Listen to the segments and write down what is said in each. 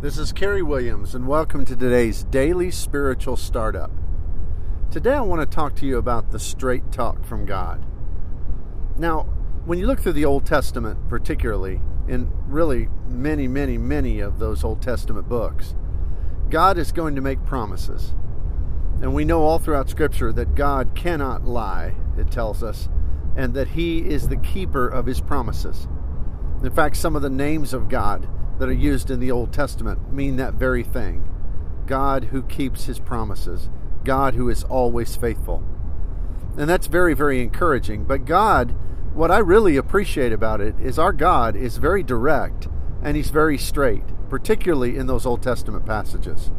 This is Kerry Williams, and welcome to today's Daily Spiritual Startup. Today, I want to talk to you about the straight talk from God. Now, when you look through the Old Testament, particularly, in really many, many, many of those Old Testament books, God is going to make promises. And we know all throughout Scripture that God cannot lie, it tells us, and that He is the keeper of His promises. In fact, some of the names of God that are used in the Old Testament mean that very thing God who keeps his promises, God who is always faithful. And that's very, very encouraging. But God, what I really appreciate about it is our God is very direct and he's very straight, particularly in those Old Testament passages.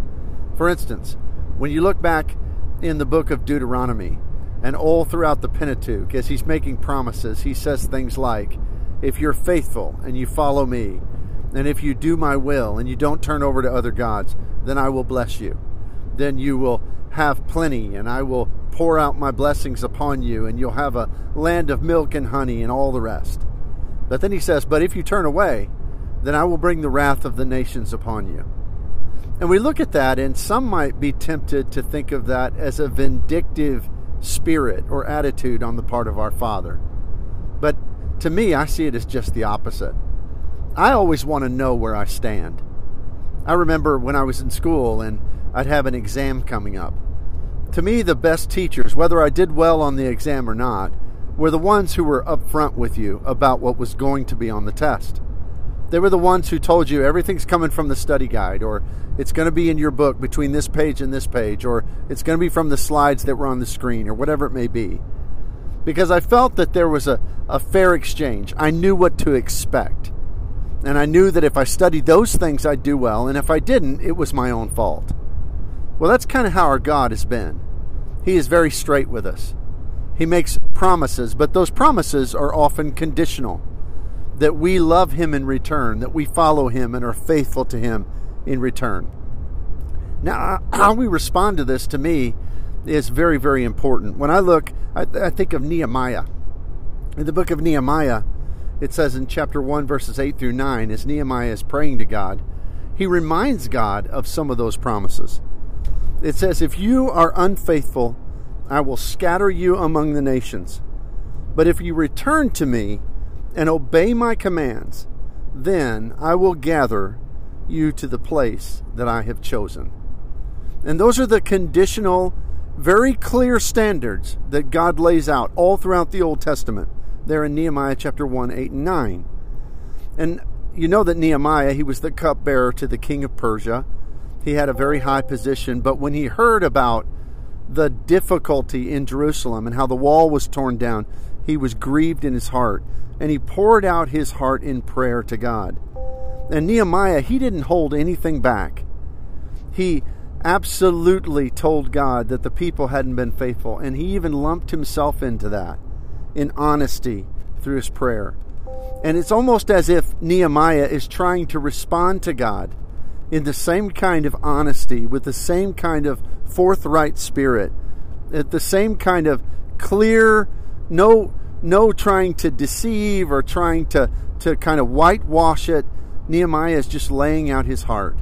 For instance, when you look back in the book of Deuteronomy and all throughout the Pentateuch, as he's making promises, he says things like, If you're faithful and you follow me, and if you do my will and you don't turn over to other gods, then I will bless you. Then you will have plenty, and I will pour out my blessings upon you, and you'll have a land of milk and honey and all the rest. But then he says, But if you turn away, then I will bring the wrath of the nations upon you. And we look at that, and some might be tempted to think of that as a vindictive spirit or attitude on the part of our Father. But to me, I see it as just the opposite. I always want to know where I stand. I remember when I was in school and I'd have an exam coming up. To me, the best teachers, whether I did well on the exam or not, were the ones who were upfront with you about what was going to be on the test. They were the ones who told you everything's coming from the study guide, or it's going to be in your book between this page and this page, or it's going to be from the slides that were on the screen, or whatever it may be. Because I felt that there was a, a fair exchange. I knew what to expect. And I knew that if I studied those things, I'd do well, and if I didn't, it was my own fault. Well, that's kind of how our God has been. He is very straight with us. He makes promises, but those promises are often conditional. That we love Him in return, that we follow Him and are faithful to Him in return. Now, how we respond to this to me is very, very important. When I look, I, I think of Nehemiah. In the book of Nehemiah, it says in chapter 1, verses 8 through 9, as Nehemiah is praying to God, he reminds God of some of those promises. It says, If you are unfaithful, I will scatter you among the nations. But if you return to me and obey my commands, then I will gather you to the place that I have chosen. And those are the conditional, very clear standards that God lays out all throughout the Old Testament there in Nehemiah chapter 1, 8, and 9. And you know that Nehemiah, he was the cupbearer to the king of Persia. He had a very high position, but when he heard about the difficulty in Jerusalem and how the wall was torn down, he was grieved in his heart, and he poured out his heart in prayer to God. And Nehemiah, he didn't hold anything back. He absolutely told God that the people hadn't been faithful, and he even lumped himself into that in honesty through his prayer. And it's almost as if Nehemiah is trying to respond to God in the same kind of honesty, with the same kind of forthright spirit, at the same kind of clear, no, no trying to deceive or trying to, to kind of whitewash it. Nehemiah is just laying out his heart.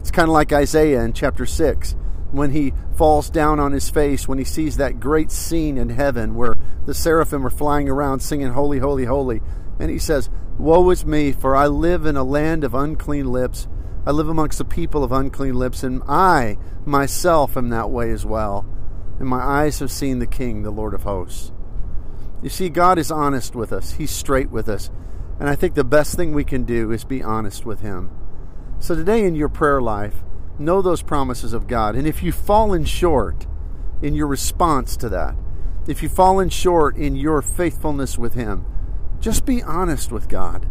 It's kind of like Isaiah in chapter 6 when he falls down on his face when he sees that great scene in heaven where the seraphim are flying around singing, Holy, Holy, Holy. And he says, Woe is me, for I live in a land of unclean lips. I live amongst a people of unclean lips, and I myself am that way as well. And my eyes have seen the King, the Lord of hosts. You see, God is honest with us, He's straight with us. And I think the best thing we can do is be honest with Him. So today in your prayer life, know those promises of God. And if you've fallen short in your response to that, if you've fallen short in your faithfulness with Him, just be honest with God.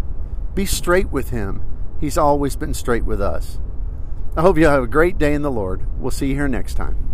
Be straight with Him. He's always been straight with us. I hope you have a great day in the Lord. We'll see you here next time.